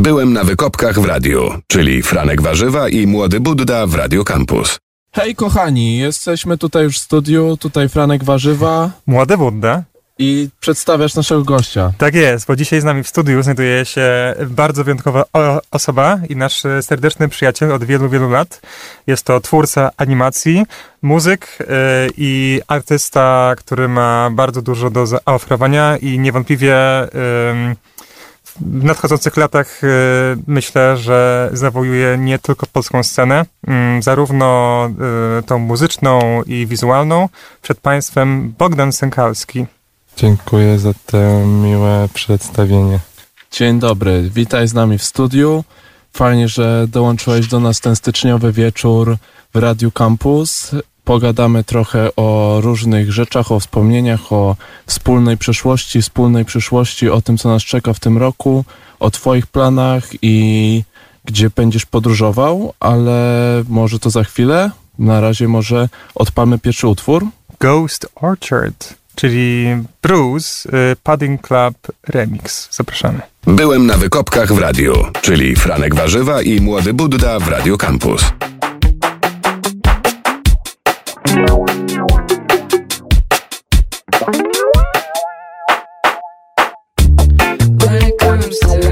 Byłem na wykopkach w radiu, czyli Franek Warzywa i Młody Budda w Radio Campus. Hej kochani, jesteśmy tutaj już w studiu, tutaj Franek Warzywa Młody Budda. i przedstawiasz naszego gościa. Tak jest, bo dzisiaj z nami w studiu znajduje się bardzo wyjątkowa o- osoba i nasz serdeczny przyjaciel od wielu, wielu lat. Jest to twórca animacji, muzyk e, i artysta, który ma bardzo dużo do zaoferowania i niewątpliwie em, w nadchodzących latach e, myślę, że zawojuje nie tylko polską scenę, mm, zarówno e, tą muzyczną i wizualną. Przed Państwem Bogdan Sękalski. Dziękuję za to miłe przedstawienie. Dzień dobry, witaj z nami w studiu. Fajnie, że dołączyłeś do nas ten styczniowy wieczór w Radiu Campus. Pogadamy trochę o różnych rzeczach, o wspomnieniach, o wspólnej przeszłości, wspólnej przyszłości, o tym, co nas czeka w tym roku, o Twoich planach i gdzie będziesz podróżował, ale może to za chwilę. Na razie może odpalmy pierwszy utwór. Ghost Orchard, czyli Bruce y, Pudding Club Remix. Zapraszamy. Byłem na wykopkach w radiu, czyli Franek Warzywa i Młody Budda w Radio Campus. comes to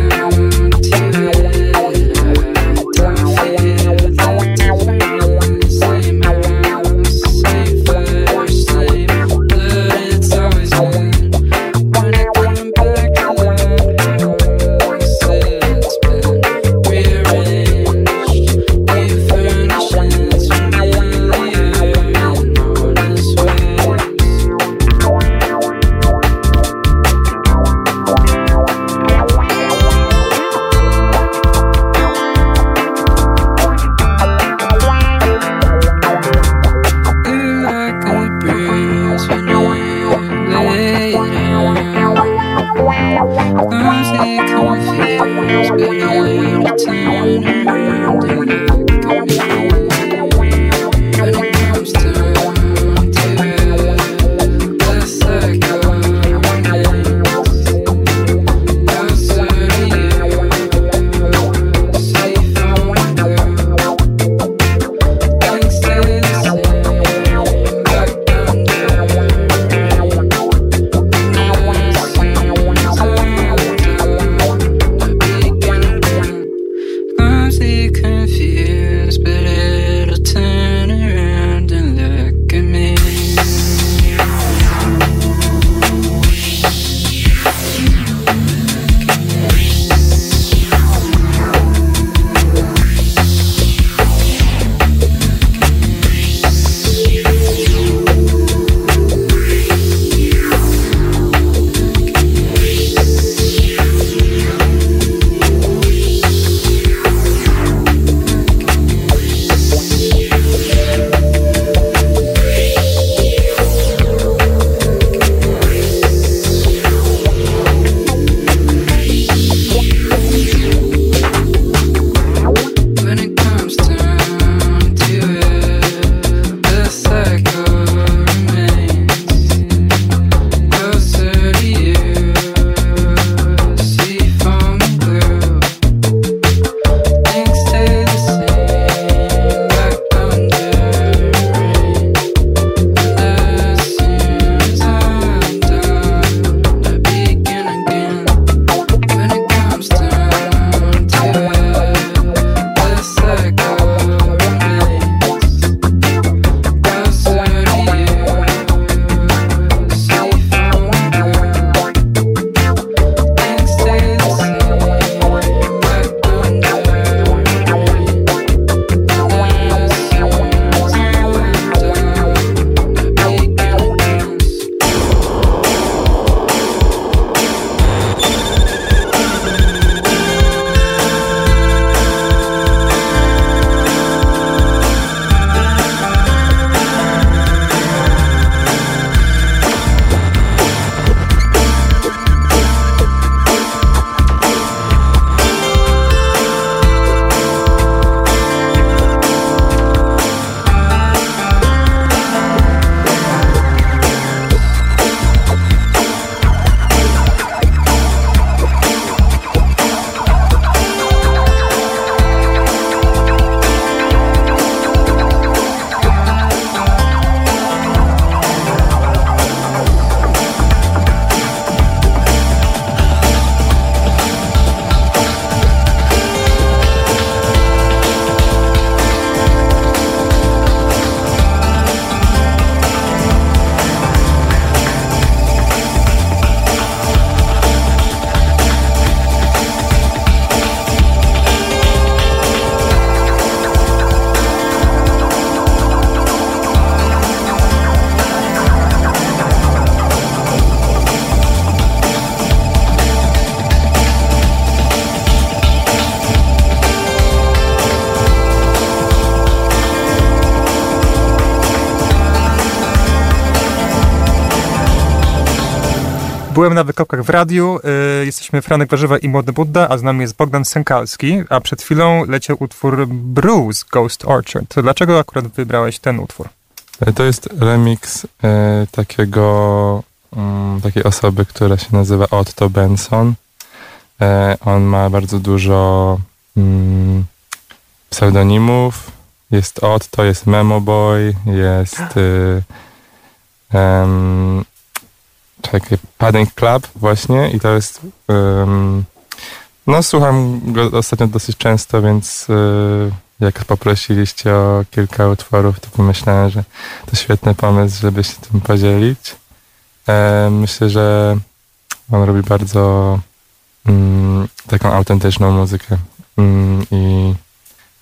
Byłem na wykopkach w radiu, y, jesteśmy Franek Warzywa i Młody Budda, a z nami jest Bogdan Sękalski, a przed chwilą leciał utwór Bruce Ghost Orchard. Dlaczego akurat wybrałeś ten utwór? E, To jest remix e, takiego, mm, takiej osoby, która się nazywa Otto Benson. E, on ma bardzo dużo mm, pseudonimów. Jest Otto, jest Memoboy, jest y, czekaj, Padding Club właśnie i to jest em, no słucham go ostatnio dosyć często, więc y, jak poprosiliście o kilka utworów, to pomyślałem, że to świetny pomysł, żeby się tym podzielić. E, myślę, że on robi bardzo mm, taką autentyczną muzykę. Mm, I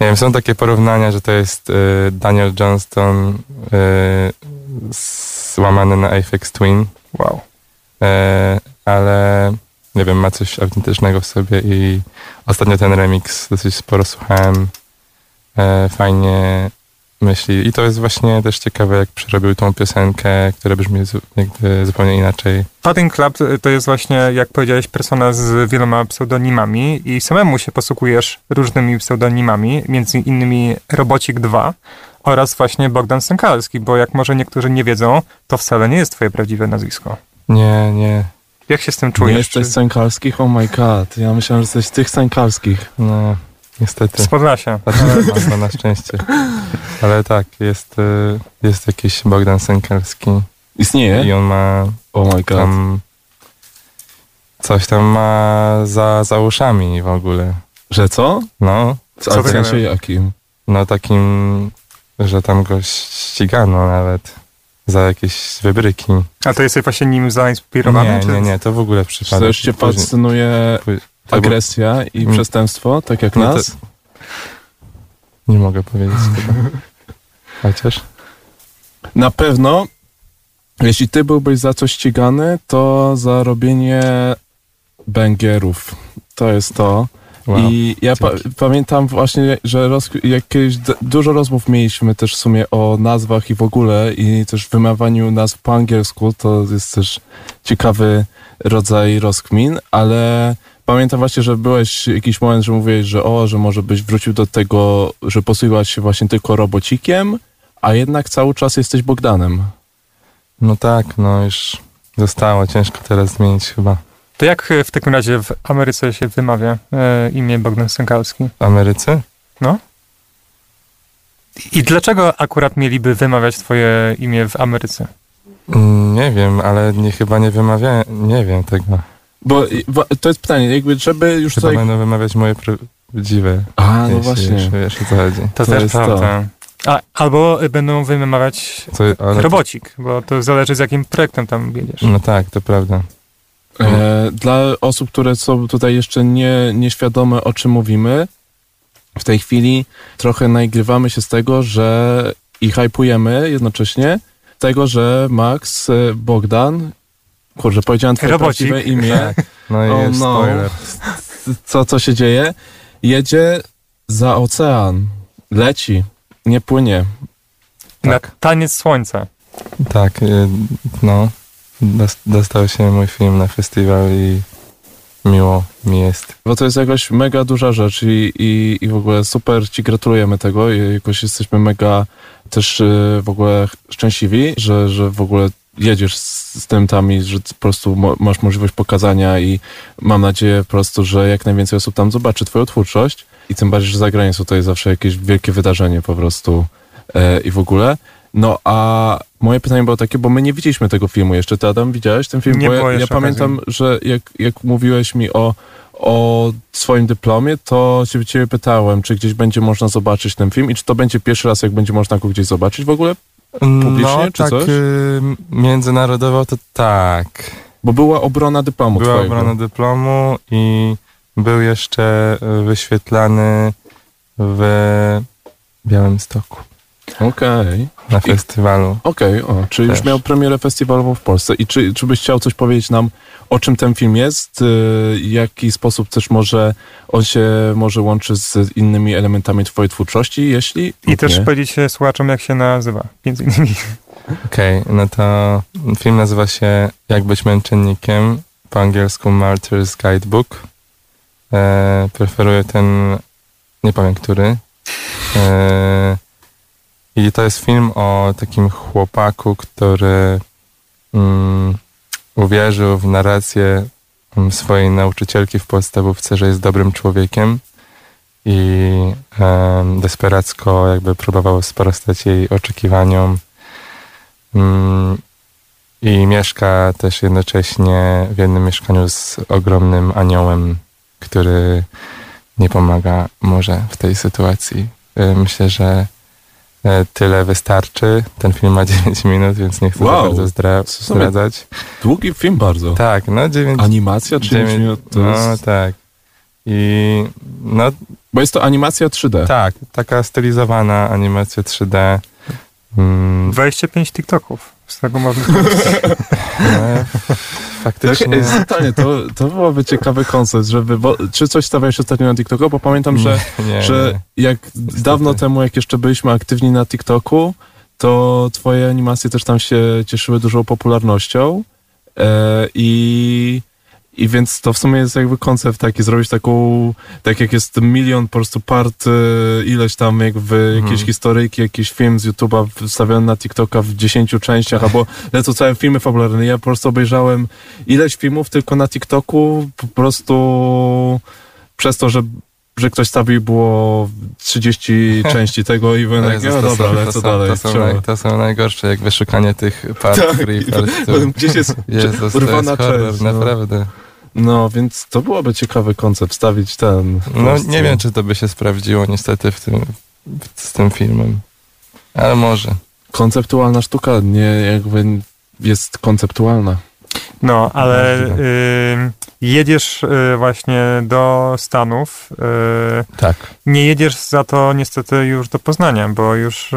nie wiem, są takie porównania, że to jest y, Daniel Johnston y, złamany na Aphex Twin. Wow. E, ale nie wiem, ma coś autentycznego w sobie i ostatnio ten remix dosyć sporo słuchałem. E, fajnie myśli. I to jest właśnie też ciekawe, jak przerobił tą piosenkę, która brzmi zupełnie inaczej. Padding Club to jest właśnie, jak powiedziałeś, persona z wieloma pseudonimami i samemu się posługujesz różnymi pseudonimami, między innymi Robocik 2 oraz właśnie Bogdan Sękalski, bo jak może niektórzy nie wiedzą, to wcale nie jest twoje prawdziwe nazwisko. Nie, nie, Jak się z tym Nie czujesz? jesteś z Sękalskich? Oh my god. Ja myślałem, że jesteś z tych Sękalskich. no niestety. Z Podlasia. Znaczy, no, na szczęście. Ale tak, jest, y, jest jakiś Bogdan Sękalski i Istnieje? on ma Oh my god. tam coś tam ma za, za uszami w ogóle. Że co? No, A Co w ty sensie jakim? no takim, że tam go ścigano nawet za jakieś wybryki. A to jesteś właśnie nim zainspirowany? Nie, czy- nie, nie, to w ogóle przypadek. Też cię fascynuje to agresja i Mm. przestępstwo, tak jak No to- nas? Nie mogę powiedzieć chyba. Chociaż. Na pewno, jeśli ty byłbyś za coś ścigany, to za robienie bęgierów. To jest to. Wow. I ja pa- pamiętam właśnie, że jakieś dużo rozmów mieliśmy też w sumie o nazwach i w ogóle i też wymawaniu nazw po angielsku, to jest też ciekawy rodzaj rozkmin, ale pamiętam właśnie, że byłeś jakiś moment, że mówiłeś, że o, że może byś wrócił do tego, że posługiwać się właśnie tylko robocikiem, a jednak cały czas jesteś Bogdanem. No tak, no już zostało. Ciężko teraz zmienić chyba. To jak e, w takim razie w Ameryce się wymawia e, imię Bogdan Sękalski? W Ameryce? I dlaczego akurat mieliby wymawiać twoje imię w Ameryce? Mm, Nie wiem, ale nie, chyba nie wymawiałem, nie wiem tego. Bo to jest pytanie, jakby żeby już Chyba tutaj... będą wymawiać moje prawdziwe. A, no jeśli właśnie. Wiesz, wiesz o co chodzi. To, To też jest prawda. A, albo będą wymawiać Co, robocik, bo to zależy z jakim projektem tam jedziesz. No tak, to prawda. E, dla osób, które są tutaj jeszcze nie, nieświadome, o czym mówimy, w tej chwili trochę nagrywamy się z tego, że i hypujemy jednocześnie tego, że Max e, Bogdan, kurczę, powiedziałem twoje Robocik. prawdziwe imię, No i Oh no. spoiler. co, co się dzieje, jedzie za ocean, leci, nie płynie. Na taniec słońca. Tak, y, no. Dos- Dostał się mój film na festiwal i miło mi jest. Bo to jest jakoś mega duża rzecz i, i, i w ogóle super ci gratulujemy tego i jakoś jesteśmy mega też y, w ogóle szczęśliwi, że, że w ogóle jedziesz z, tym tam i że po prostu masz możliwość pokazania i mam nadzieję po prostu, że jak najwięcej osób tam zobaczy twoją twórczość i tym bardziej, że za granicą to jest zawsze jakieś wielkie wydarzenie po prostu e, i w ogóle. No a moje pytanie było takie, bo my nie widzieliśmy tego filmu jeszcze. Ty Adam widziałeś ten film? Nie bo ja, ja pamiętam, że jak, jak mówiłeś mi o, o swoim dyplomie, to się ciebie pytałem, czy gdzieś będzie można zobaczyć ten film i czy to będzie pierwszy raz, jak będzie można go gdzieś zobaczyć w ogóle? Publicznie, no, czy tak coś? y, międzynarodowo to tak. Bo była obrona dyplomu Była twojego. obrona dyplomu i był jeszcze y, wyświetlany w Białymstoku Okej. na festiwalu. Okej, o, czyli już Też. miał premierę festiwalową w Polsce. I czy, czy byś chciał coś powiedzieć nam, o czym ten film jest? y, jaki sposób też może on się może łączy z innymi elementami twojej twórczości, jeśli? I lub też nie? powiedzieć słuchaczom, jak się nazywa, między innymi. Okej, no to film nazywa się Jak być męczennikiem po angielsku Martyr's Guidebook. E, preferuję ten, nie powiem który. E, I to jest film o takim chłopaku, który mm, uwierzył w narrację mm, swojej nauczycielki w podstawówce, że jest dobrym człowiekiem i em, desperacko jakby próbował sprostać jej oczekiwaniom. Mm, I mieszka też jednocześnie w jednym mieszkaniu z ogromnym aniołem, który nie pomaga może w tej sytuacji. E, Myślę, że tyle wystarczy. Ten film ma 9 minut, więc nie chcę Wow. za bardzo zdra- zdradzać. Długi film bardzo. Tak, no 9 Animacja 9 dziewięć- minut to No jest... tak. I no Bo jest to animacja 3D. tak, taka stylizowana animacja 3D. Mm, 25 TikToków. Z tego można Tak, faktycznie. ej, totalnie, to, to byłoby ciekawy koncept, żeby... Bo, czy coś stawiałeś ostatnio na TikToku? Bo pamiętam, że nie, że jak dawno temu, jak jeszcze byliśmy aktywni na TikToku, to twoje animacje też tam się cieszyły dużą popularnością e, i, i więc to w sumie jest jakby koncept taki, zrobić taką, tak jak jest milion po prostu part, e, ileś tam jakby jakieś Mhm. historyjki, jakiś film z YouTube'a wstawiony na TikToka w 10 częściach, albo lecą całe filmy fabularne. Ja po prostu obejrzałem ileś filmów tylko na TikToku, po prostu przez to, że że ktoś stawił było 30 części tego i byłem O tak, Jezus, no to dobra, to są, dalej. To są, naj, to są najgorsze, jak wyszukanie tych part Tak, free, part. Gdzieś jest Jezus, to urwana jest horror, część, no. naprawdę. No, więc to byłoby ciekawy koncept, wstawić ten. No prostu. nie wiem, czy to by się sprawdziło niestety w tym, w, z tym filmem. Ale może. Konceptualna sztuka nie jakby jest konceptualna. No, ale y, jedziesz y, właśnie do Stanów. Y, Tak. nie jedziesz za to niestety już do Poznania, bo już y,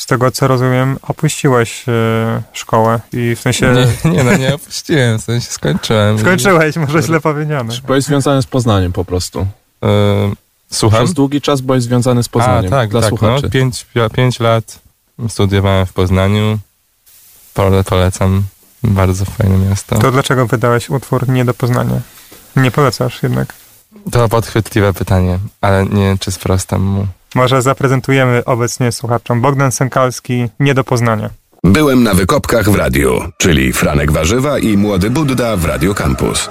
z tego co rozumiem opuściłeś y, szkołę i w sensie Nie, nie, no nie opuściłem, w sensie skończyłem. I, skończyłeś, może źle powiedziane. Byłeś związany z Poznaniem po prostu. e, słucham? Przez długi czas byłeś związany z Poznaniem. A, tak, dla tak, słuchaczy. No, pięć, pięć lat studiowałem w Poznaniu. Pole, polecam. Bardzo fajne miasto. To dlaczego wydałeś utwór nie do Poznania? Nie polecasz jednak. To podchwytliwe pytanie, ale nie wiem, czy sprostam mu. Może zaprezentujemy obecnie słuchaczom Bogdan Sękalski nie do Poznania. Byłem na wykopkach w radiu, czyli Franek Warzywa i Młody Budda w Radio Campus.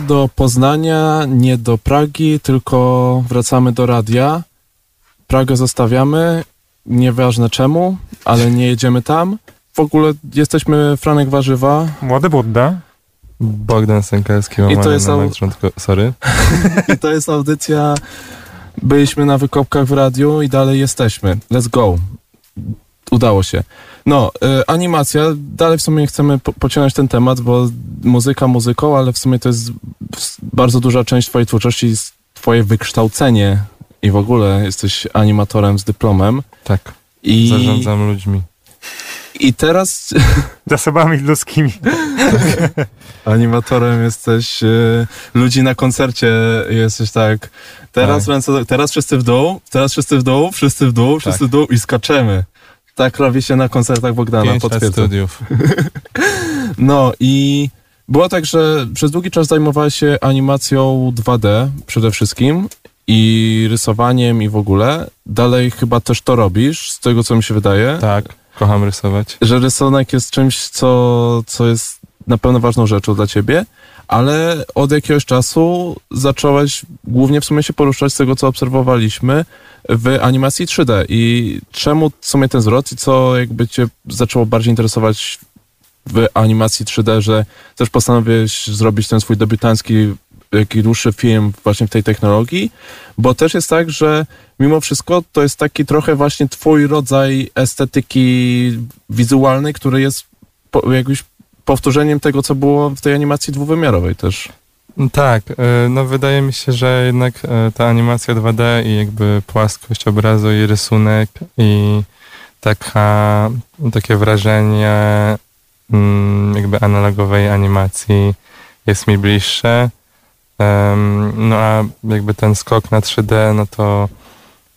Nie do Poznania, nie do Pragi, tylko wracamy do radia. Pragę zostawiamy, nieważne czemu, ale nie jedziemy tam. W ogóle jesteśmy Franek Warzywa. Młody Budda. Bogdan Sękelski, I to jest na au- początku, sorry. I to jest audycja. Byliśmy na wykopkach w radiu i dalej jesteśmy. Let's go. Udało się. No, y, animacja. Dalej w sumie chcemy po pociągnąć ten temat, bo muzyka muzyką, ale w sumie to jest bardzo duża część twojej twórczości, twoje wykształcenie i w ogóle jesteś animatorem z dyplomem. Tak, I, zarządzam ludźmi. I teraz Zasobami ludzkimi. animatorem jesteś y, ludzi na koncercie, jesteś tak, teraz Tak. ręce, teraz wszyscy w dół, teraz wszyscy w dół, wszyscy w dół, wszyscy Tak. w dół i skaczemy. Tak robi się na koncertach Bogdana, Pięć potwierdzam. studiów. No i było tak, że przez długi czas zajmowałeś się animacją 2D przede wszystkim i rysowaniem i w ogóle. Dalej chyba też to robisz, z tego co mi się wydaje. Tak, kocham rysować. że rysunek jest czymś, co, co jest na pewno ważną rzeczą dla ciebie, ale od jakiegoś czasu zacząłeś głównie w sumie się poruszać z tego, co obserwowaliśmy w animacji 3D. I czemu w sumie ten zwrot i co jakby cię zaczęło bardziej interesować w animacji 3D, że też postanowiłeś zrobić ten swój debiutancki jakiś dłuższy film właśnie w tej technologii, bo też jest tak, że mimo wszystko to jest taki trochę właśnie twój rodzaj estetyki wizualnej, który jest po, jakimś powtórzeniem tego, co było w tej animacji dwuwymiarowej też. Tak, y, no wydaje mi się, że jednak y, ta animacja 2D i jakby płaskość obrazu i rysunek i taka, takie wrażenie mm, jakby analogowej animacji jest mi bliższe. No a jakby ten skok na 3D, no to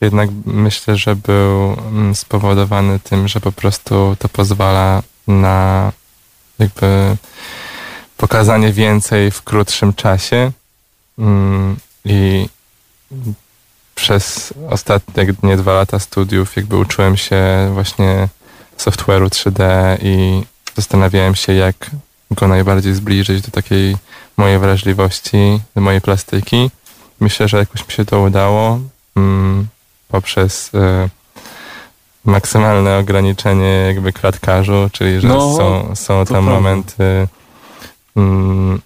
jednak myślę, że był mm, spowodowany tym, że po prostu to pozwala na jakby pokazanie więcej w krótszym czasie Mm, i przez ostatnie jak nie dwa lata studiów jakby uczyłem się właśnie software'u 3D i zastanawiałem się jak go najbardziej zbliżyć do takiej mojej wrażliwości, do mojej plastyki. Myślę, że jakoś mi się to udało mm, poprzez e, maksymalne ograniczenie jakby klatkarzu, czyli że No, są, są tam prawda. momenty mm,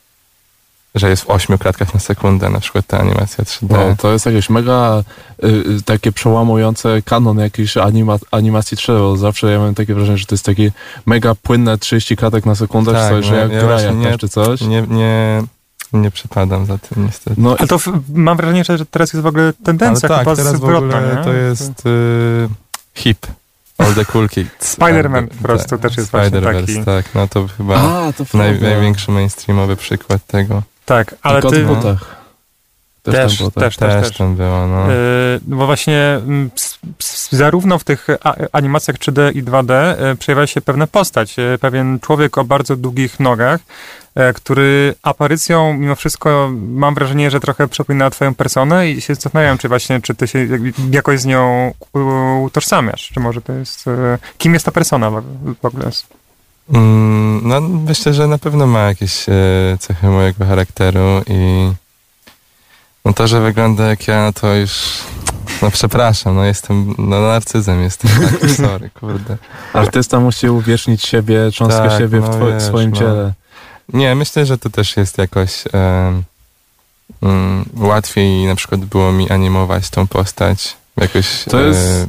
że jest w 8 klatkach na sekundę, na przykład ta animacja 3D. No, to jest jakieś mega y, y, takie przełamujące kanon jakiejś anima, animacji 3D, bo zawsze ja mam takie wrażenie, że to jest takie mega płynne 30 klatek na sekundę, Tak, czy coś, że no, jak ja gra jakaś, czy coś. Nie, nie, nie przepadam za tym niestety. No, Ale to w, mam wrażenie, że teraz jest w ogóle Ale tendencja tak, chyba teraz w zwrotna, ogóle nie? to jest y, hip. All the cool kids. Spider-Man Tak, po prostu tak, też jest właśnie taki. tak. No to chyba a, to naj, największy mainstreamowy przykład tego. Tak, ale Kot ty... w butach. Też, Też, tam było, tak. też, też, Też, też. tam było, no. Yy, bo właśnie mm, s- s- zarówno w tych animacjach 3D i 2D y, przejawia się pewna postać, y, pewien człowiek o bardzo długich nogach, y, który aparycją mimo wszystko mam wrażenie, że trochę przypomina twoją personę i się zastanawiam, czy właśnie, czy ty się jakoś z nią utożsamiasz, czy może to jest, y, kim jest ta persona w, ogóle? Mm, no myślę, że na pewno ma jakieś cechy mojego charakteru i no to, że wygląda jak ja, no to już no przepraszam, no jestem, no narcyzem jestem, tak, sorry, kurde. Artysta musi uwiecznić siebie, cząstkę Tak, siebie w no two- wiesz, swoim no. ciele. Nie, myślę, że to też jest jakoś e, mm, łatwiej na przykład było mi animować tą postać. Jakoś To jest- e,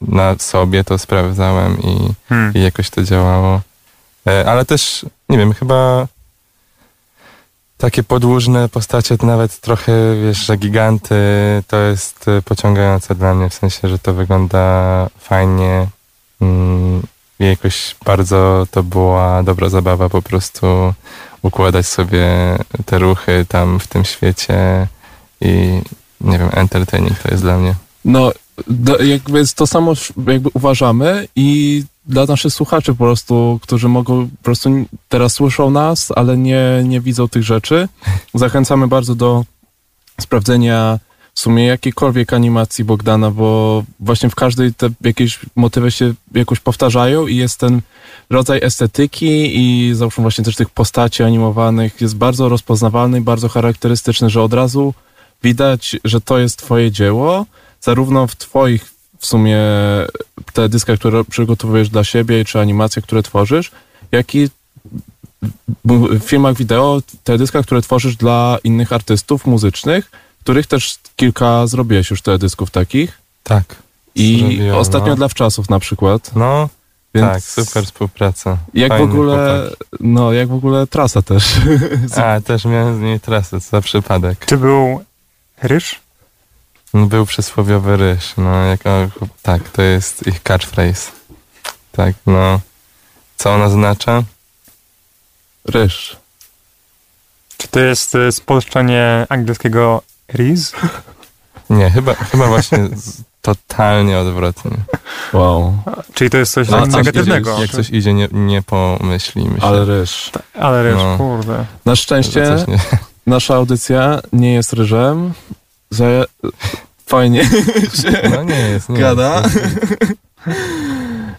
na sobie to sprawdzałem i, Hmm. i jakoś to działało. E, ale też, nie wiem, chyba takie podłużne postacie, to nawet trochę, wiesz, że giganty, to jest e, pociągające dla mnie, w sensie, że to wygląda fajnie mm, i jakoś bardzo to była dobra zabawa po prostu układać sobie te ruchy tam w tym świecie i nie wiem, entertaining to jest dla mnie. No, do, jakby to samo jakby uważamy i dla naszych słuchaczy po prostu, którzy mogą, po prostu teraz słyszą nas, ale nie, nie widzą tych rzeczy, zachęcamy bardzo do sprawdzenia w sumie jakiejkolwiek animacji Bogdana, bo właśnie w każdej te jakieś motywy się jakoś powtarzają i jest ten rodzaj estetyki i załóżmy właśnie też tych postaci animowanych jest bardzo rozpoznawalny i bardzo charakterystyczny, że od razu widać, że to jest twoje dzieło, zarówno w twoich w sumie te dyska, które przygotowujesz dla siebie, czy animacje, które tworzysz, jak i w filmach wideo, te dyska, które tworzysz dla innych artystów muzycznych, których też kilka zrobiłeś już teledysków takich. Tak. I Zrobiłem, ostatnio no. dla Wczasów na przykład. No, Więc tak, super współpraca. Jak w Fajny ogóle, chłopak. no jak w ogóle trasa też. A, też miałem z niej trasę, co za przypadek. Czy był ryż? Był przysłowiowy ryż, no, jako, tak, to jest ich catchphrase. Tak, no. Co on oznacza? Ryż. Czy to jest y, spolszczenie angielskiego Riz? Nie, chyba, chyba właśnie z, totalnie odwrotnie. Wow. Czyli to jest coś No, coś negatywnego. Idzie, jak coś idzie, nie, nie pomyśli, myślę. Ale ryż. Ale ryż, No. kurde. Na że szczęście coś nie, nasza audycja nie jest ryżem. Za... Fajnie się no nie jest, nie gada.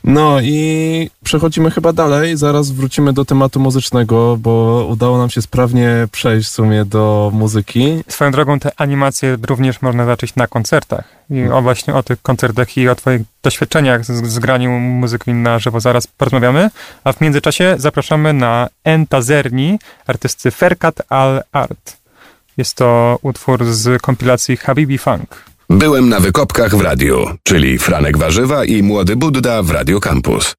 No i przechodzimy chyba dalej. Zaraz wrócimy do tematu muzycznego, bo udało nam się sprawnie przejść w sumie do muzyki. Swoją drogą te animacje również można zobaczyć na koncertach. I o właśnie o tych koncertach i o twoich doświadczeniach z, z graniem muzyki na żywo zaraz porozmawiamy. A w międzyczasie zapraszamy na Entazerni artysty Ferkat Al Art. Jest to utwór z kompilacji Habibi Funk. Byłem na wykopkach w radiu, czyli Franek Warzywa i Młody Budda w Radio Campus.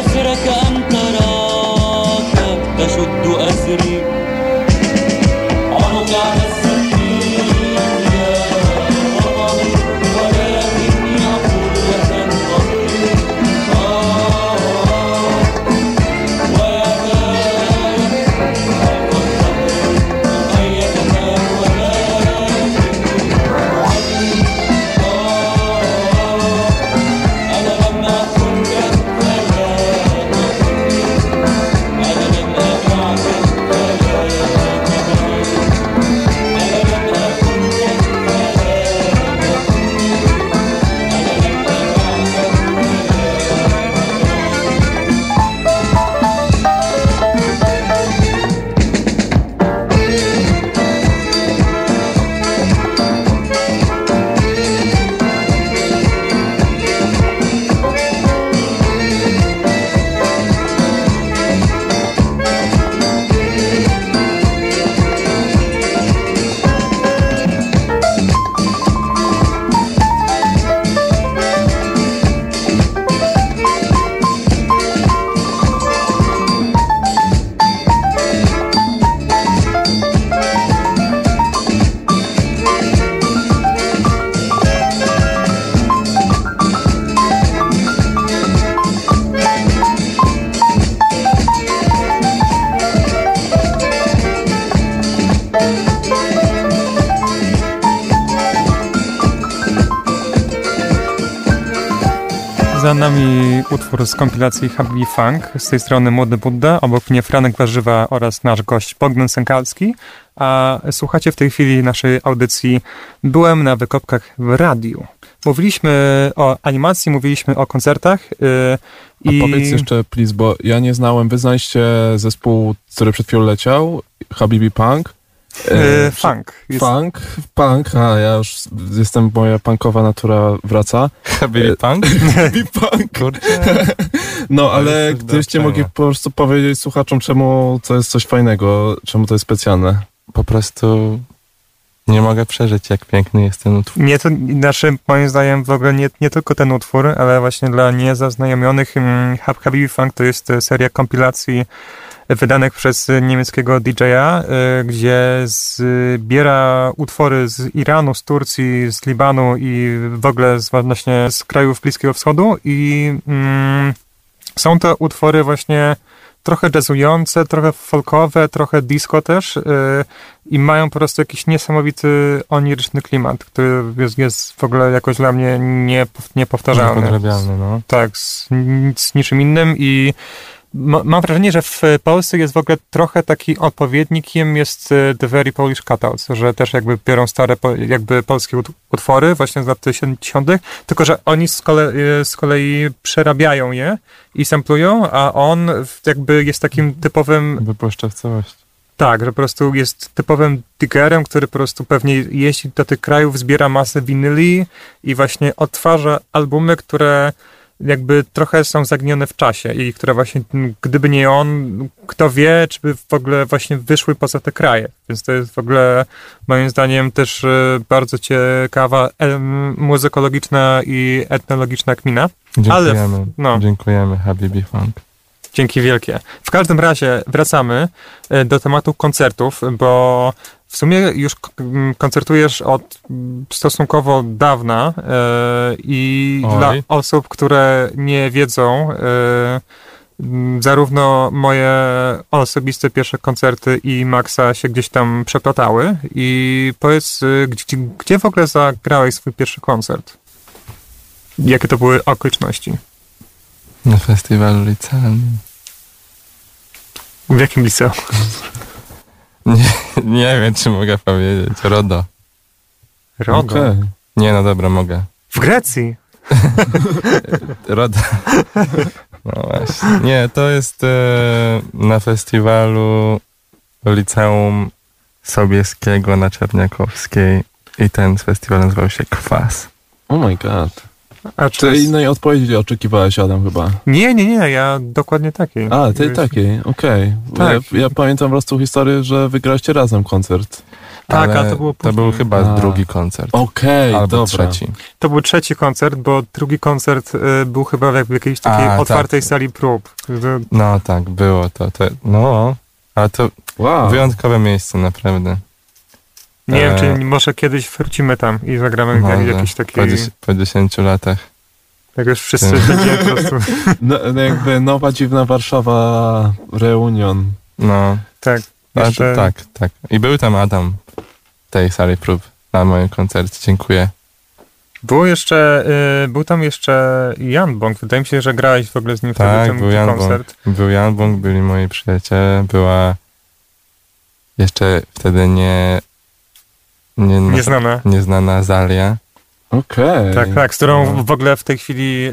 أسرك أم تراك تشد أسري nami utwór z kompilacji Happy Funk, z tej strony Młody Budda, obok mnie Franek Warzywa oraz nasz gość Bogdan Sękalski, a słuchacie w tej chwili naszej audycji Byłem na wykopkach w radiu. Mówiliśmy o animacji, mówiliśmy o koncertach yy, i... powiedz jeszcze, please, bo ja nie znałem, wy znaliście zespół, który przed chwilą leciał, Habibi Punk. Yy, E, funk. Jest, Funk, punk, a ja już jestem, moja punkowa natura wraca. Billy Punk? Habibi Punk. Kurczę. No, ale gdybyście mogli po prostu powiedzieć słuchaczom, czemu to jest coś fajnego, czemu to jest specjalne. Po prostu nie mogę przeżyć, jak piękny jest ten utwór. Nie, to znaczy, moim zdaniem w ogóle nie, nie tylko ten utwór, ale właśnie dla niezaznajomionych mm, Habibi Funk to jest e, seria kompilacji wydanych przez niemieckiego DJ-a, e, gdzie zbiera utwory z Iranu, z Turcji, z Libanu i w ogóle z, właśnie z krajów Bliskiego Wschodu i mm, są to utwory właśnie trochę jazzujące, trochę folkowe, trochę disco też yy, i mają po prostu jakiś niesamowity oniryczny klimat, który jest, jest w ogóle jakoś dla mnie niepow- niepowtarzalny. Niepodrabialny, no. Tak, z, z niczym innym i mam wrażenie, że w Polsce jest w ogóle trochę taki odpowiednikiem jest e, The Very Polish Cutouts, że też jakby biorą stare jakby polskie ut- utwory właśnie z lat 70., tylko że oni z kolei, z kolei przerabiają je i samplują, a on jakby jest takim typowym Wypuszcza w całości. tak, że po prostu jest typowym diggerem, który po prostu pewnie jeździ do tych krajów, zbiera masę winyli i właśnie odtwarza albumy, które jakby trochę są zagnione w czasie i które właśnie, gdyby nie on, kto wie, czy by w ogóle właśnie wyszły poza te kraje. Więc to jest w ogóle moim zdaniem też e, bardzo ciekawa muzykologiczna i etnologiczna kmina. Ale Dziękujemy. no. Dziękujemy, Habibi Funk. Dzięki wielkie. W każdym razie wracamy e, do tematu koncertów, bo w sumie już koncertujesz od stosunkowo dawna e, i Oj. dla osób, które nie wiedzą, e, zarówno moje osobiste pierwsze koncerty i Maxa się gdzieś tam przeplatały i powiedz, e, gdzie, gdzie w ogóle zagrałeś swój pierwszy koncert? Jakie to były okoliczności? Na festiwalu licealnym. W jakim liceum? Nie, nie wiem, czy mogę powiedzieć. RODO. Rogo. Okej. Nie, no dobra, mogę. W Grecji. RODO. No właśnie. Nie, to jest e, na festiwalu Liceum Sobieskiego na Czerniakowskiej i ten festiwal nazywał się Kwas. Oh my god. A Czy innej odpowiedzi oczekiwałeś, Adam, chyba? Nie, nie, nie, ja dokładnie takiej. A, tej takiej, okej. Tak. Ja, ja pamiętam po prostu historię, że wygraliście razem koncert. Tak, Ale ale to było To był później. chyba A. drugi koncert. Okej, albo dobra. trzeci. To był trzeci koncert, bo drugi koncert y, był chyba w jakiejś takiej A, otwartej tak. sali prób. że- No tak, było to. to no, ale to Wow. wyjątkowe miejsce, naprawdę. Nie wiem, Eee. czy może kiedyś wrócimy tam i zagramy w Może jakiś taki... po, dzies- po 10 latach. Jak już wszyscy Tak. będziemy po prostu... No, no jakby nowa dziwna Warszawa reunion. No, Tak. Jeszcze, to tak, tak. I był tam Adam w tej sali prób na moim koncercie. Dziękuję. Było jeszcze... Y, był tam jeszcze Jan Bąk. Wydaje mi się, że grałeś w ogóle z nim wtedy Tak, ten był Jan koncert. Bąk. Był Jan Bąk, byli moi przyjaciele, była jeszcze wtedy nie, nie Nieznana. nieznana Zalia. Okej. Tak, tak, z którą No. w ogóle w tej chwili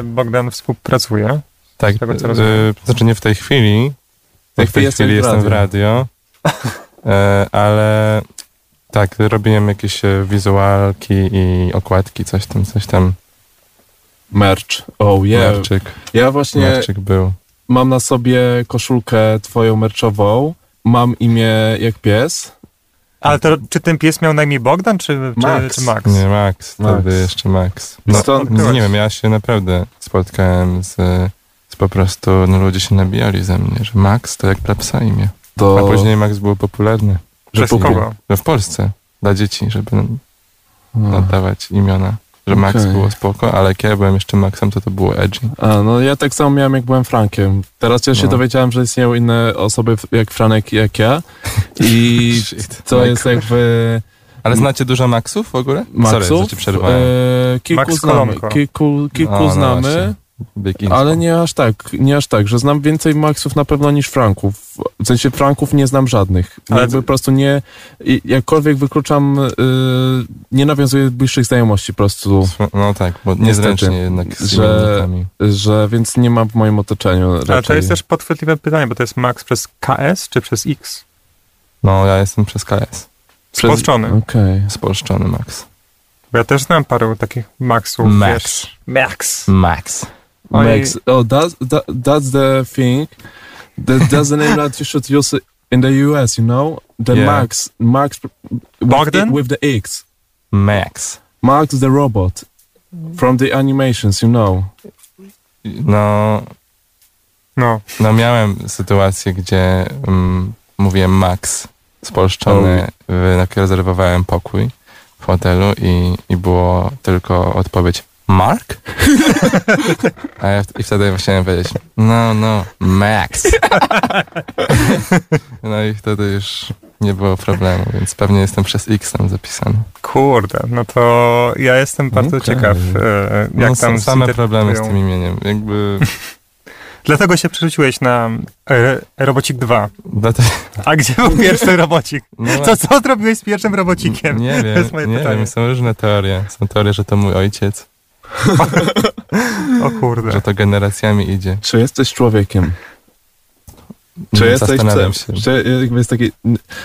y, Bogdan współpracuje. Tak, Z tego, co e, znaczy nie w tej chwili. tej w tej chwili jestem w jestem w radio. E, ale tak, robiłem jakieś e, wizualki i okładki, coś tam, coś tam. Merch. Oh yeah. Marczyk, Ja właśnie Marczyk był. mam na sobie koszulkę twoją merchową. Mam imię jak pies. Ale to, czy ten pies miał na imię Bogdan, czy Max. Czy, czy Max? Nie, Max, Max. wtedy jeszcze Max. No, Stąd- nie, nie wiem, ja się naprawdę spotkałem z, z po prostu, no ludzie się nabijali ze mnie, że Max to jak dla psa imię. A później Max było popularne. że Przez po, kogo? No w Polsce, dla dzieci, żeby No. nadawać imiona. Że Max Okej. było spoko, ale jak ja byłem jeszcze Maxem, to to było edgy. A, no ja tak samo miałem, jak byłem Frankiem. Teraz ja się No. dowiedziałem, że istnieją inne osoby jak Franek i jak ja. I Shit. to jest jakby... Ale znacie dużo Maxów w ogóle? Sorry, że Maxów? ci przerwałem. E, kilku Max znamy, Kolonko. kilku, kilku No, no znamy, właśnie. Ale nie aż tak, nie aż tak, że znam więcej Maxów na pewno niż Franków. W sensie Franków nie znam żadnych. Ale Jakby po prostu nie, jakkolwiek wykluczam, y, nie nawiązuję bliższych znajomości po prostu, No tak, bo Niestety, niezręcznie jednak z że- że więc nie mam w moim otoczeniu Ale to raczej. jest też podchwytliwe pytanie, bo to jest Max przez KS czy przez X? No, ja jestem przez KS. Spolszczony. Okej. Spolszczony Max. Bo ja też znam paru takich Maxów, Max. wiesz. Max. Max. Oni- Max. Oh, that's that, that's the thing. That, that's the name that you should use in the US. You know, the Yeah. Max, Max with, Bogdan? with the X. Max. Max the robot from the animations. You know. No, No, no miałem sytuację, gdzie mm, mówiłem Max spolszczony, w, jak rezerwowałem pokój w hotelu i, i było tylko odpowiedź Mark? A ja i wtedy chciałem powiedzieć no, no, Max. no i wtedy już nie było problemu, więc pewnie jestem przez X tam zapisany. kurde, no to ja jestem bardzo Okej. ciekaw, e, jak no, tam są same problemy z tym imieniem. Jakby Dlatego się przerzuciłeś na e, Robocik 2. dlatego, A gdzie był pierwszy robocik? no, Co, co zrobiłeś z pierwszym robocikiem? Nie wiem, nie pytanie. wiem, są różne teorie. Są teorie, że to mój ojciec, O kurde. że to generacjami idzie. Czy jesteś człowiekiem? Czy Nie, jesteś Zastanawiam czy, się. Czy jakby jest taki,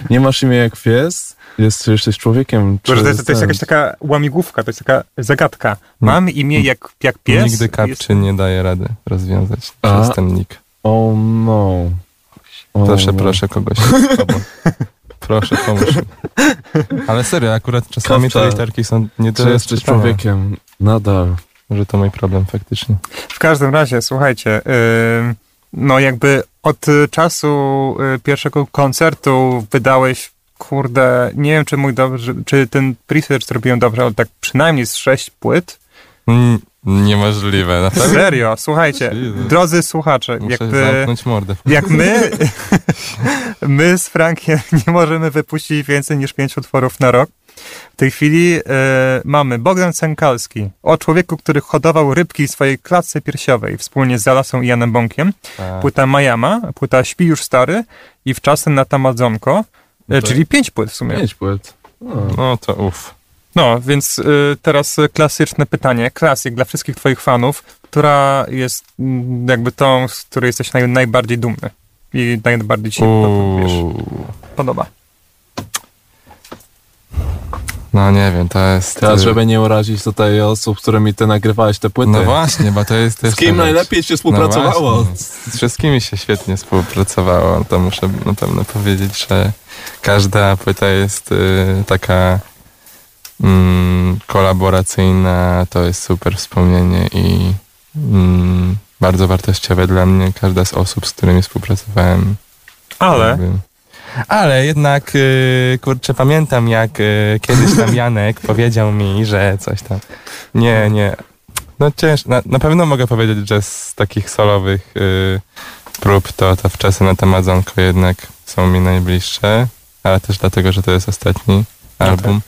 nie masz imienia jak pies? Jest, czy jesteś człowiekiem? Czy to jest, to jest jakaś taka łamigłówka, to jest taka zagadka. Mam imię jak, jak pies. Nigdy jest- kapczy nie daje rady rozwiązać A. przez ten nick. Oh no. Oh Proszę, no. proszę kogoś. proszę, pomóż mi. Ale serio, akurat czasami Kapcza. te literki są nie do Czy jesteś czytania. człowiekiem? Nadal. Że to mój problem faktycznie. W każdym razie, słuchajcie, yy, no jakby od czasu y, pierwszego koncertu wydałeś, kurde, nie wiem czy mój dobrze, czy ten research zrobiłem dobrze, ale tak przynajmniej z sześć płyt. Mm, niemożliwe, naprawdę. Serio, słuchajcie, Jezus. drodzy słuchacze, Muszę jakby... mordę. Jak my, my z Frankiem nie możemy wypuścić więcej niż pięć utworów na rok. W tej chwili e, mamy Bogdan Sękalski o człowieku, który hodował rybki w swojej klatce piersiowej wspólnie z Zalasą i Janem Bąkiem. Tak. Płyta Majama, płyta Śpi już stary i Wczasem na Tamadzonko, e, Tak. czyli pięć płyt w sumie. Pięć płyt. O. No to uff. No, więc y, teraz klasyczne pytanie, klasyk dla wszystkich twoich fanów, która jest mm, jakby tą, z której jesteś naj, najbardziej dumny i najbardziej ci no, wiesz, podoba. No nie wiem, to jest... Teraz, y, żeby nie urazić tutaj osób, z którymi ty nagrywałeś te płyty. No właśnie, bo to jest też... Z kim najlepiej się współpracowało? No właśnie. z wszystkimi się świetnie współpracowało. To muszę na pewno powiedzieć, że każda płyta jest y, taka mm, kolaboracyjna. To jest super wspomnienie i mm, bardzo wartościowe dla mnie. Każda z osób, z którymi współpracowałem. Ale Jakby. Ale jednak, y, kurczę, pamiętam jak y, kiedyś tam Janek powiedział mi, że coś tam. Nie, nie. No ciężko. Na, na pewno mogę powiedzieć, że z takich solowych y, prób to, to wczasy na Amazonko jednak są mi najbliższe, ale też dlatego, że to jest ostatni album.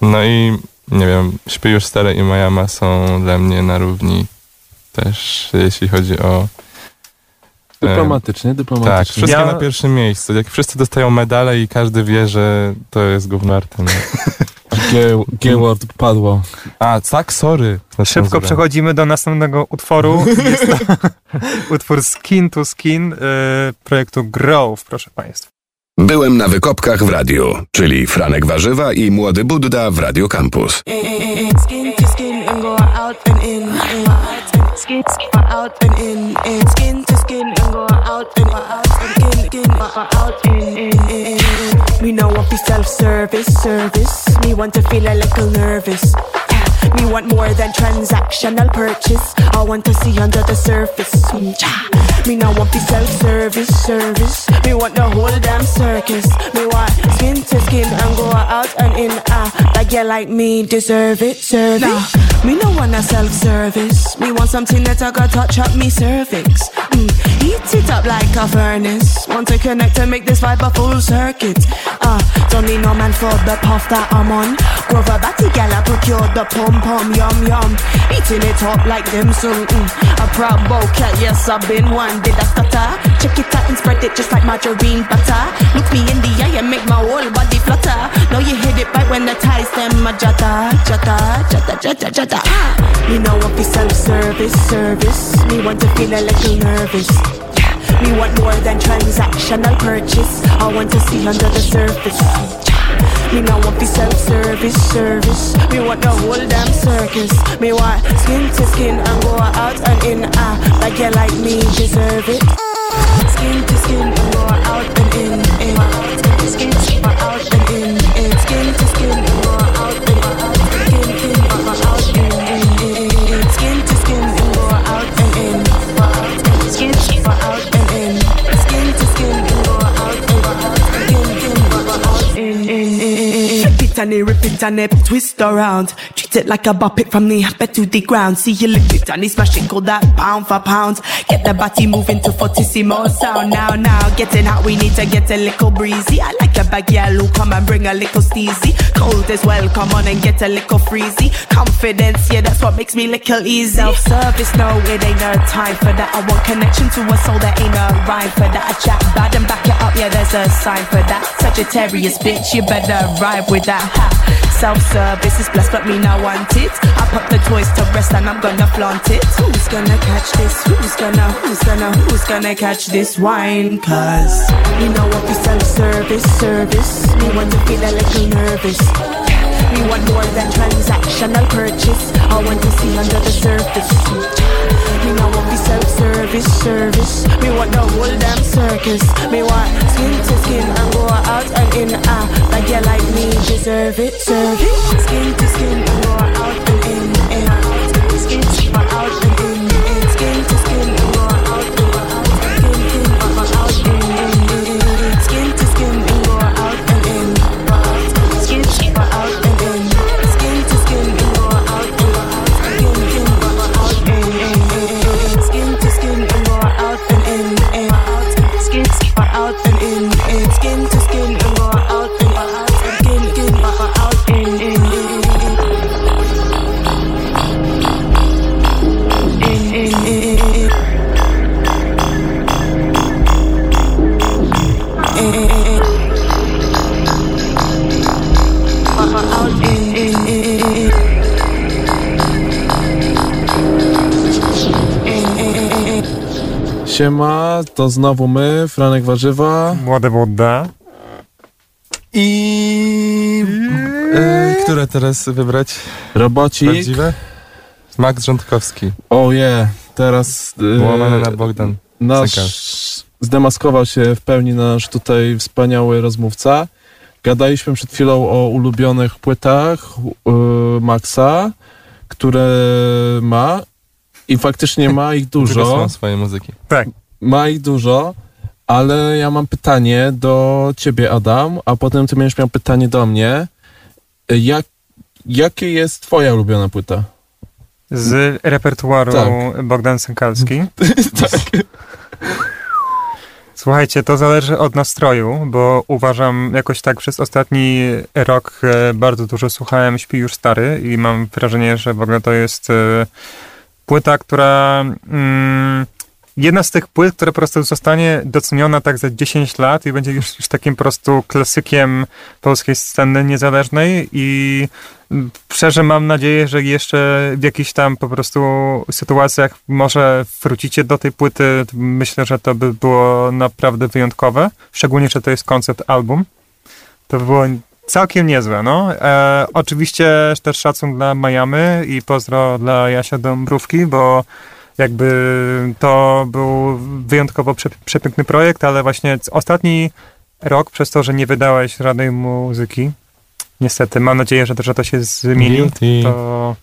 No i nie wiem, Śpi już stare i Majama są dla mnie na równi też, jeśli chodzi o Dyplomatycznie, tak, dyplomatycznie. wszystkie Ja- na pierwszym miejscu. Jak wszyscy dostają medale i każdy wie, że to jest gównarte. No. G- G-word padło. A, tak, sorry. Szybko przechodzimy do następnego utworu. Jest to utwór Skin to Skin y, projektu Grove, proszę Państwa. Byłem na wykopkach w radiu, czyli Franek Warzywa i Młody Budda w Radio Campus. Skin to skin and go out and in. Skin, skin out and in. and Skin to skin and go out and out and in. Skin out in. in, in, in. Me know want be self-service, service. Me want to feel a little nervous. Me want more than transactional purchase. I want to see under the surface. Me now want be self-service, service. Me want the whole damn circus. Me want skin to skin and go out and in. Ah, like you like me, deserve it, serve it. Me no want a self-service. Me want something that I got touch up me cervix. Mm, heat it up like a furnace. Want to connect and make this vibe a full circuit. Uh, don't need no man for the puff that I'm on. Grove a batty gal, I procure the pom pom yum yum. Eating it up like them some. Mm, a proud cat, yes I've been one. Did I stutter? Check it out and spread it just like margarine butter. Look me in the eye and make my whole body flutter. Know you hit it right when the ties them a jata, jata, jata, jata, jata. Me know what be self-service, service. Me want to feel a little nervous. Me want more than transactional purchase. I want to see under the surface. Me now want the self-service, service. Me want the whole damn circus. Me want skin to skin and go out and in. Ah, like you like me, deserve it. Skin to skin and go out and in. And it, rip it and it, twist around. Treat it like a bop from the bed to the ground. See you lick it and it smash it, go that pound for pound. Get the body moving to fortissimo sound. Now, now, getting hot, we need to get a little breezy. I like a bag yellow, come and bring a little steezy. Cold as well, come on and get a little freezy. Confidence, yeah, that's what makes me little easy. Self-service, no, it ain't no time for that. I want connection to a soul that ain't a rhyme for that. I chat bad and back it up, yeah, there's a sign for that. Sagittarius, bitch, you better ride with that. Ha. Self-service is blessed, but me now want it. I put the toys to rest and I'm gonna flaunt it. Who's gonna catch this? Who's gonna, who's gonna, who's gonna catch this wine? Cause you know what be self-service, service. Me want to feel a little nervous. We want more than transactional purchase. I want to see under the surface. Me now want be self-service, service. Me want the whole damn circus. Me want skin to skin out and in. Ah, like you like me, deserve it, serve it. Skin to skin and out and in. Siema, to znowu my, Franek Warzywa. Młode Buddha. I... E, które teraz wybrać? Robocik. Prawdziwe? Max Rządkowski. Oje, teraz y, Łamane na Bogdan. nasz zdemaskował się w pełni nasz tutaj wspaniały rozmówca. Gadaliśmy przed chwilą o ulubionych płytach y, Maxa, które ma i faktycznie ma ich Dużo są swoje muzyki. Tak. Ma ich dużo, ale ja mam pytanie do ciebie, Adam, a potem ty będziesz miał pytanie do mnie. Jak, jakie jest twoja ulubiona płyta? Z repertuaru Tak. Bogdan Sękalski. tak. Słuchajcie, to zależy od nastroju, bo uważam jakoś tak przez ostatni rok e, bardzo dużo słuchałem Śpi już stary i mam wrażenie, że w ogóle to jest e, płyta, która mm, jedna z tych płyt, która po prostu zostanie doceniona tak za 10 lat i będzie już, już takim po prostu klasykiem polskiej sceny niezależnej i mm, szczerze mam nadzieję, że jeszcze w jakichś tam po prostu sytuacjach może wrócicie do tej płyty. Myślę, że to by było naprawdę wyjątkowe, szczególnie, że to jest koncept album. To by było całkiem niezłe, no. E, oczywiście też szacun dla Miami i pozdro dla Jasia Dąbrówki, bo jakby to był wyjątkowo prze, przepiękny projekt, ale właśnie ostatni rok, przez to, że nie wydałeś żadnej muzyki, niestety, mam nadzieję, że to, że to się zmieni, to,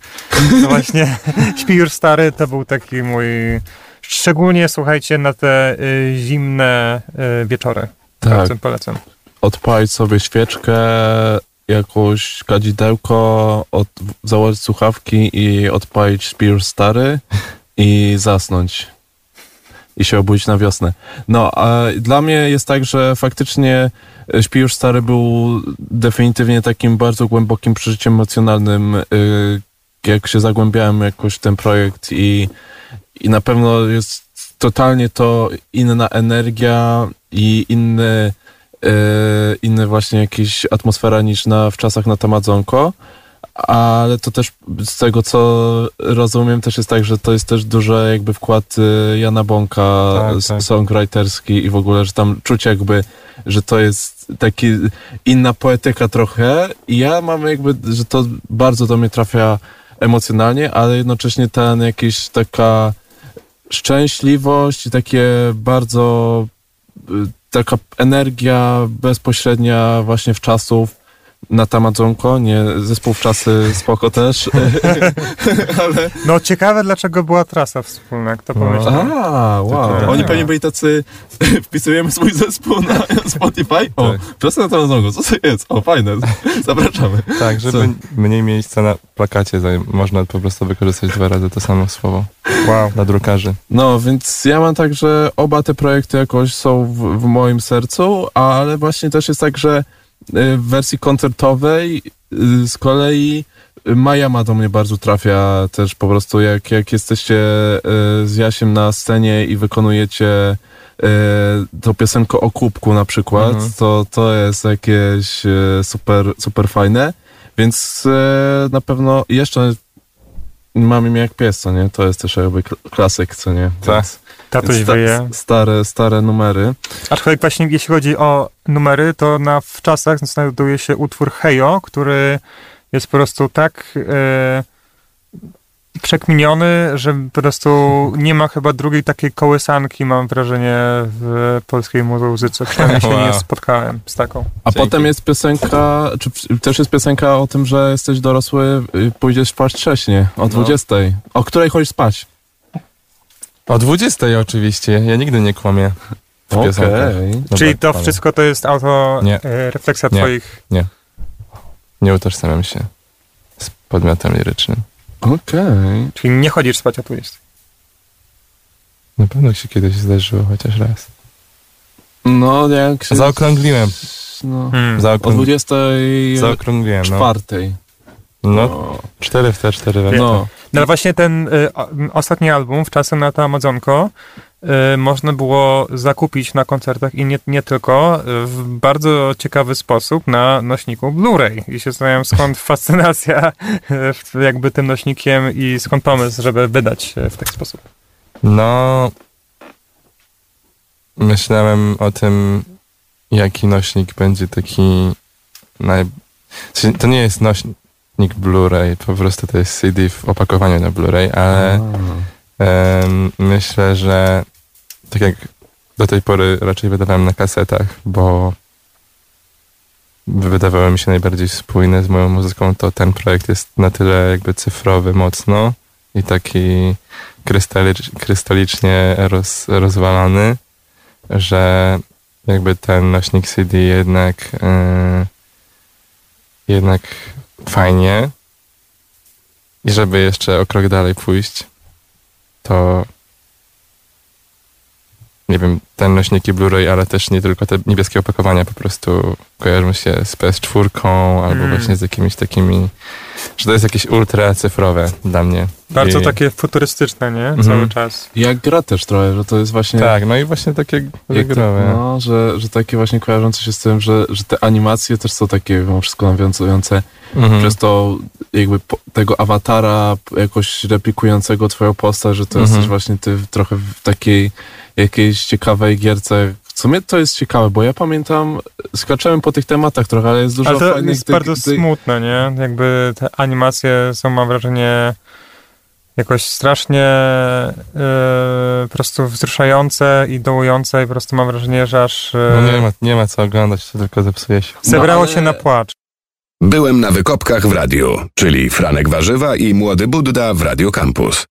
to właśnie Śpi już stary to był taki mój, szczególnie słuchajcie na te y, zimne y, wieczory. Tak. Polecam, polecam. Odpalić sobie świeczkę, jakąś kadzidełko, od, założyć słuchawki i odpalić Spear Stary i zasnąć. i się obudzić na wiosnę. No, a dla mnie jest tak, że faktycznie e, Śpi już stary był definitywnie takim bardzo głębokim przeżyciem emocjonalnym, y, jak się zagłębiałem jakoś w ten projekt i, i na pewno jest totalnie to inna energia i inny, inny właśnie jakiś atmosfera niż na, w czasach na Tamadzonko. Ale to też z tego, co rozumiem, też jest tak, że to jest też duży jakby wkład y, Jana Bąka, Tak, tak. songwriterski i w ogóle, że tam czuć jakby, że to jest taki inna poetyka trochę i ja mam jakby, że to bardzo do mnie trafia emocjonalnie, ale jednocześnie ten jakiś taka szczęśliwość i takie bardzo y, taka energia bezpośrednia właśnie w czasów na Tamadzonko, nie, zespół w czasy spoko też, ale No ciekawe, dlaczego była trasa wspólna, kto No. pomyślał. a, wow, oni pewnie byli tacy wpisujemy swój zespół na Spotify, o, Tak. na Tamadzonko, co to jest? O, fajne, zapraszamy. Tak, żeby Co? mniej miejsca na plakacie, można po prostu wykorzystać dwa razy to samo słowo Wow. dla drukarzy. No, więc ja mam tak, że oba te projekty jakoś są w, w moim sercu, ale właśnie też jest tak, że w wersji koncertowej y, z kolei y, Majama do mnie bardzo trafia też po prostu, jak, jak jesteście y, z Jasiem na scenie i wykonujecie y, tą piosenkę o kubku na przykład, Mhm. to, to jest jakieś y, super, super fajne, więc y, na pewno jeszcze Mamy mnie jak pies, co nie? To jest też jakby kl- klasyk, co nie? Tak. Więc- Tatuś sta- wyje. Stare, stare numery. Aczkolwiek właśnie jeśli chodzi o numery, to na w czasach znajduje się utwór Hejo, który jest po prostu tak e, przekminiony, że po prostu nie ma chyba drugiej takiej kołysanki, mam wrażenie, w polskiej muzyce. Przynajmniej się nie Wow. spotkałem z taką. A Dzięki. potem jest piosenka, czy też jest piosenka o tym, że jesteś dorosły, y, pójdziesz spać wcześnie, o 20. O której chodzisz spać? O 20 oczywiście, ja nigdy nie kłamię w Okej. piosenkach. Dobra, Czyli to ale wszystko to jest auto Nie. e, refleksja Nie. twoich... Nie utożsamiam się z podmiotem lirycznym. Okej. Czyli nie chodzisz spać o 20. Na pewno się kiedyś zdarzyło chociaż raz. No, jak się... Zaokrągliłem, No, Hmm. o zaokrąg... 24. zaokrągliłem, no. No, No, 4 w te 4 we no. No ale właśnie ten y, ostatni album, w czasem na to Amazonko, y, można było zakupić na koncertach i nie, nie tylko y, w bardzo ciekawy sposób na nośniku Blu-ray. I się zastanawiam skąd fascynacja y, jakby tym nośnikiem i skąd pomysł, żeby wydać w taki sposób. No, myślałem o tym, jaki nośnik będzie taki naj... To nie jest nośnik Blu-ray, po prostu to jest CD w opakowaniu na Blu-ray, ale myślę, że tak jak do tej pory raczej wydawałem na kasetach, bo wydawały mi się najbardziej spójne z moją muzyką, to ten projekt jest na tyle jakby cyfrowy mocno i taki krystalicz, krystalicznie roz, rozwalany, że jakby ten nośnik CD jednak yy, jednak fajnie. I żeby jeszcze o krok dalej pójść, to nie wiem, ten nośniki Blu-ray, ale też nie tylko te niebieskie opakowania po prostu kojarzą się z PS4 albo Mm. właśnie z jakimiś takimi, że to jest jakieś ultra cyfrowe dla mnie. Bardzo I- takie futurystyczne, nie? Mhm. Cały czas. Jak gra też trochę, że to jest właśnie... Tak, no i właśnie takie zagrowe. no, że, że takie właśnie kojarzące się z tym, że, że te animacje też są takie mimo wszystko nawiązujące Mhm. przez to jakby po, tego awatara jakoś replikującego twoją postać, że to Mhm. jesteś właśnie ty trochę w takiej jakiejś ciekawej gierce. W sumie to jest ciekawe, bo ja pamiętam, skaczemy po tych tematach trochę, ale jest dużo Ale to fajnych... jest tych- bardzo tych- smutne, nie? Jakby te animacje są, mam wrażenie, jakoś strasznie yy, po prostu wzruszające i dołujące i po prostu mam wrażenie, że aż yy, No nie ma, nie ma co oglądać, to tylko zepsuje się. zebrało No, ale- się na płacz. Byłem na wykopkach w radiu, czyli Franek Warzywa i Młody Budda w Radio Campus.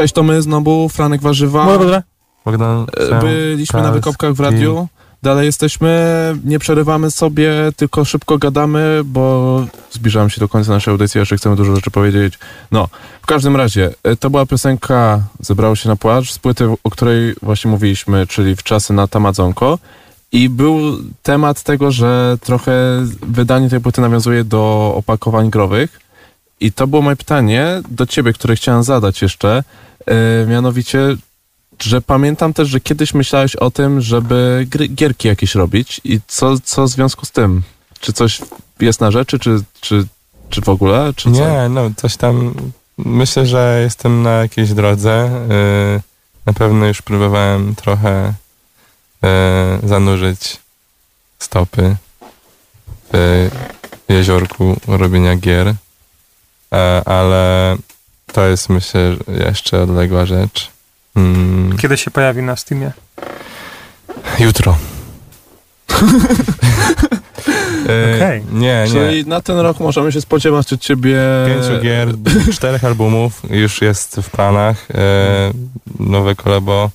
Cześć, to my znowu, Franek Warzywa. Bogdan, E, Byliśmy na wykopkach w radiu. Dalej jesteśmy, nie przerywamy sobie, tylko szybko gadamy, bo zbliżamy się do końca naszej audycji, jeszcze chcemy dużo rzeczy powiedzieć. No, w każdym razie, e, to była piosenka Zebrało się na płacz z płyty, o której właśnie mówiliśmy, czyli w czasy na Tamadzonko. I był temat tego, że trochę wydanie tej płyty nawiązuje do opakowań growych. I to było moje pytanie do ciebie, które chciałem zadać jeszcze. E, mianowicie, że pamiętam też, że kiedyś myślałeś o tym, żeby gry, gierki jakieś robić i co, co w związku z tym? Czy coś jest na rzeczy, czy, czy, czy w ogóle? Czy? Nie, no coś tam. Myślę, że jestem na jakiejś drodze. Yy, Na pewno już próbowałem trochę yy, zanurzyć stopy w jeziorku robienia gier, ale to jest myślę jeszcze odległa rzecz. Mm, Kiedy się pojawi na Steamie? jutro. Yy, Okej. Nie, nie. Czyli na ten rok możemy się spodziewać od ciebie... Pięciu gier, czterech albumów już jest w planach. E, nowe kolabo,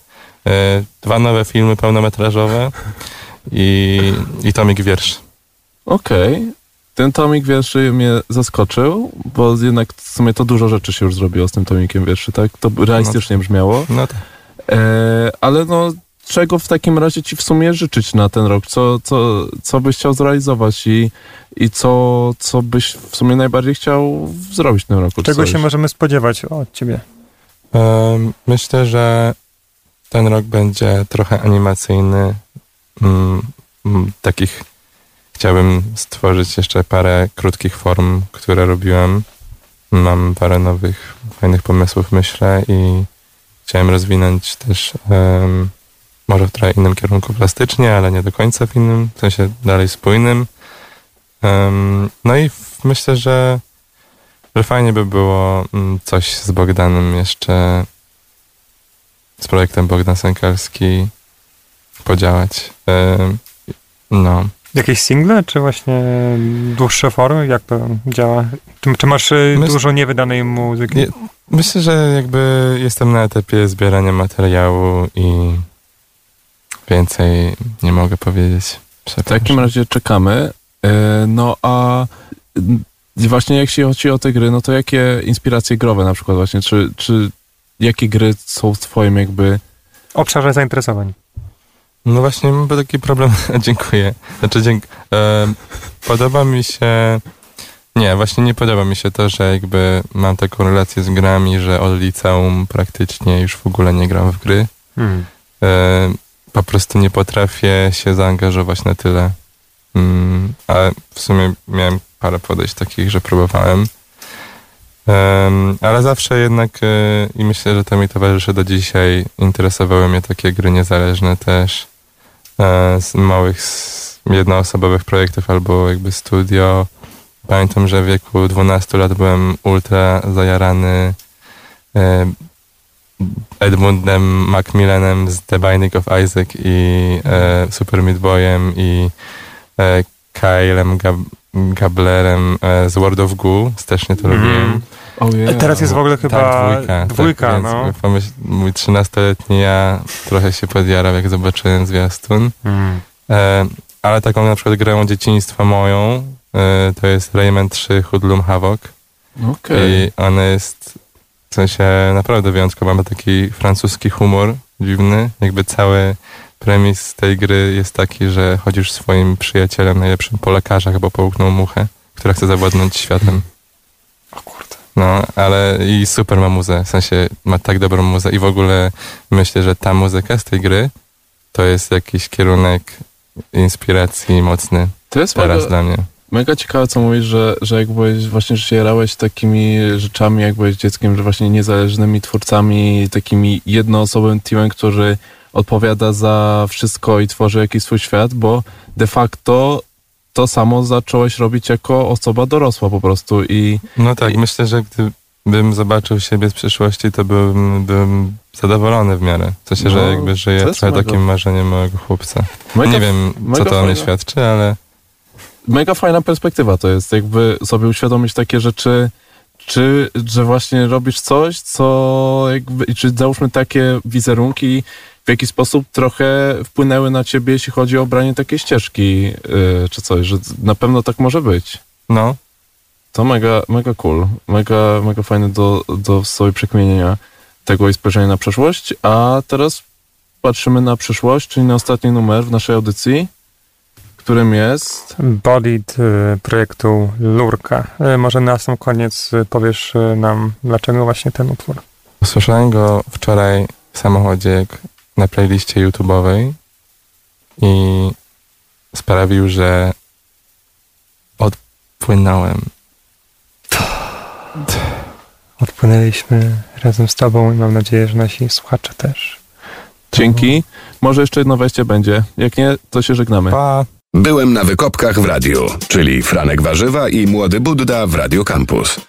e, dwa nowe filmy pełnometrażowe i, i tomik wiersz. Okej. Ten tomik wierszy mnie zaskoczył, bo jednak w sumie to dużo rzeczy się już zrobiło z tym tomikiem wierszy, tak? To realistycznie brzmiało. No tak. E, ale no, czego w takim razie ci w sumie życzyć na ten rok? Co, co, co byś chciał zrealizować i, i co, co byś w sumie najbardziej chciał zrobić w tym roku? Czego coś? się możemy spodziewać od ciebie? E, myślę, że ten rok będzie trochę animacyjny. Mm, mm, takich chciałbym stworzyć jeszcze parę krótkich form, które robiłem. Mam parę nowych, fajnych pomysłów, myślę, i chciałem rozwinąć też em, może w trochę innym kierunku plastycznie, ale nie do końca w innym, w sensie dalej spójnym. Em, no i myślę, że, że fajnie by było mm, coś z Bogdanem jeszcze, z projektem Bogdan Sękalski podziałać. Em, no. Jakieś single, czy właśnie dłuższe formy? Jak to działa? Czy, czy masz y, Myśl- dużo niewydanej muzyki? Nie, Myślę, że jakby jestem na etapie zbierania materiału i więcej nie mogę powiedzieć. W takim razie czekamy. E, no a mm, właśnie jak się chodzi o te gry, no to jakie inspiracje growe na przykład właśnie, czy, czy jakie gry są w twoim jakby... Obszarze zainteresowań. No właśnie, mam taki problem. Dziękuję. Znaczy, dzięk... e, podoba mi się. Nie, właśnie nie podoba mi się to, że jakby mam taką relację z grami, że od liceum praktycznie już w ogóle nie gram w gry. Hmm. E, po prostu nie potrafię się zaangażować na tyle. Mm, ale w sumie miałem parę podejść takich, że próbowałem. Em, ale zawsze jednak e, i myślę, że to mi towarzyszy do dzisiaj. Interesowały mnie takie gry niezależne też z małych jednoosobowych projektów albo jakby studio. Pamiętam, że w wieku 12 lat byłem ultra zajarany e, Edmundem Macmillanem z The Binding of Isaac i e, Super Meat Boyem i e, Kylem Gab Gablerem e, z World of Goo. Strasznie to Mm. lubiłem. Ojej. Teraz jest w ogóle chyba tak, dwójka. dwójka, tak, no. Pomyśl, mój 13-letni ja trochę się podjarał, jak zobaczyłem zwiastun. Hmm. E, ale taką na przykład grę dzieciństwa moją e, to jest Rayman 3 Hoodlum Havoc. Okej. I ona jest w sensie naprawdę wyjątkowa. Ma taki francuski humor dziwny. Jakby cały premis tej gry jest taki, że chodzisz swoim przyjacielem najlepszym po lekarzach, bo połknął muchę, która chce zawładnąć światem. No, ale i super ma muzę, w sensie ma tak dobrą muzę i w ogóle myślę, że ta muzyka z tej gry to jest jakiś kierunek inspiracji mocny To jest teraz mega, dla mnie. mega ciekawe, co mówisz, że, że jak byłeś właśnie, że się jarałeś takimi rzeczami, jak byłeś dzieckiem, że właśnie niezależnymi twórcami, takimi jednoosobowym teamem, który odpowiada za wszystko i tworzy jakiś swój świat, bo de facto to samo zacząłeś robić jako osoba dorosła po prostu i No tak, I- myślę, że gdybym zobaczył siebie z przyszłości, to byłbym, byłbym zadowolony w miarę. Sensie, że No, jakby żyję to trochę mega- takim marzeniem małego chłopca. mega, Nie wiem, co to o mnie świadczy, ale mega fajna perspektywa to jest, jakby sobie uświadomić takie rzeczy, czy że właśnie robisz coś, co jakby, czy załóżmy takie wizerunki w jakiś sposób trochę wpłynęły na ciebie, jeśli chodzi o obranie takiej ścieżki, yy, czy coś, że na pewno tak może być. No, To mega, mega cool, mega, mega fajne do, do sobie przekmienienia tego i spojrzenia na przeszłość. A teraz patrzymy na przyszłość, czyli na ostatni numer w naszej audycji, którym jest... Bolid y, projektu Lurka. Y, Może na sam koniec y, powiesz nam, dlaczego właśnie ten utwór. usłyszałem go wczoraj w samochodzie jak na playliście YouTube'owej i sprawił, że odpłynąłem. Odpłynęliśmy razem z tobą i mam nadzieję, że nasi słuchacze też. Dzięki. Może jeszcze jedno wejście będzie. Jak nie, to się żegnamy. Pa! Byłem na wykopkach w radiu, czyli Franek Warzywa i Młody Budda w Radio Campus.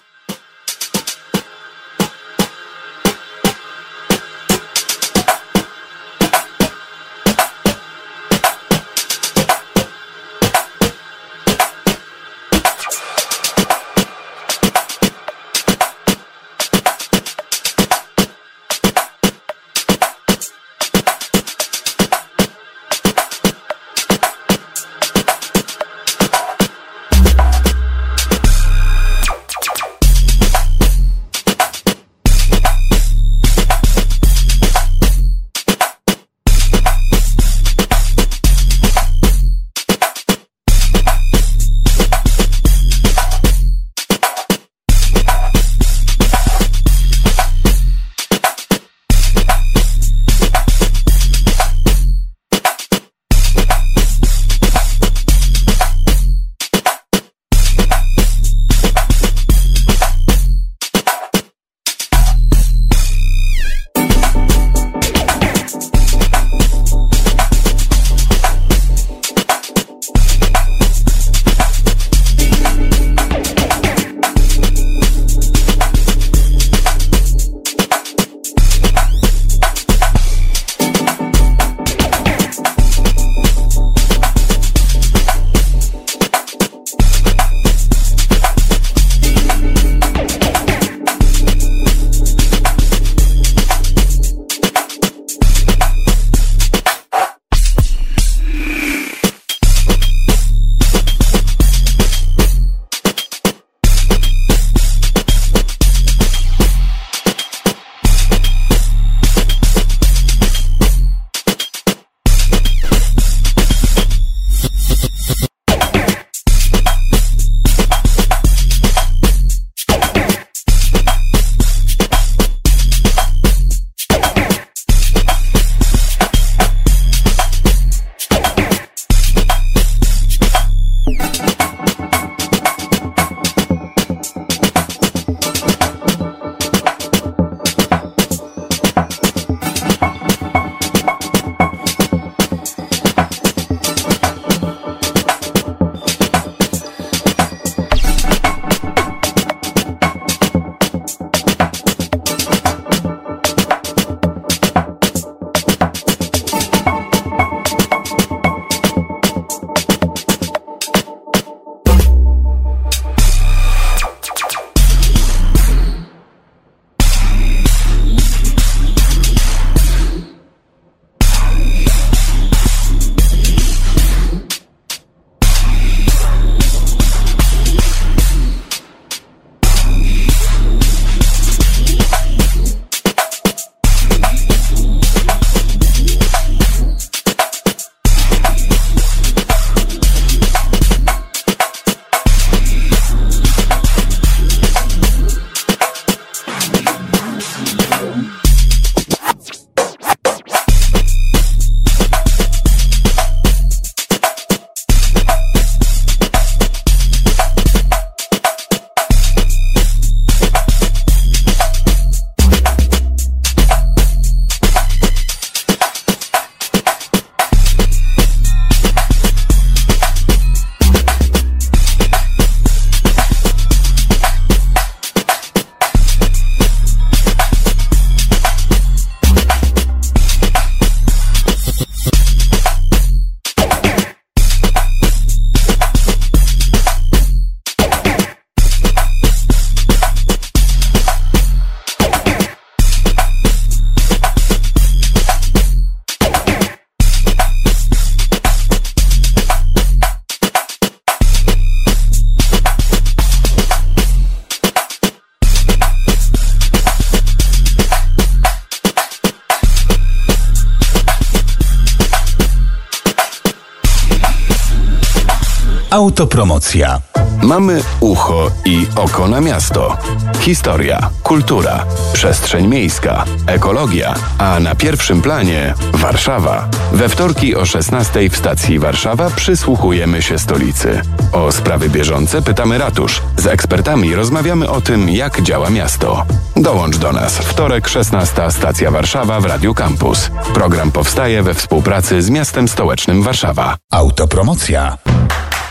Autopromocja. Mamy ucho i oko na miasto. Historia, kultura, przestrzeń miejska, ekologia, a na pierwszym planie Warszawa. We wtorki o 16 w stacji Warszawa przysłuchujemy się stolicy. O sprawy bieżące pytamy ratusz. Z ekspertami rozmawiamy o tym, jak działa miasto. Dołącz do nas. Wtorek 16 stacja Warszawa w Radiu Campus. Program powstaje we współpracy z miastem stołecznym Warszawa. Autopromocja.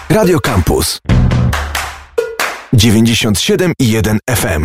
Radio Campus. 97,1 FM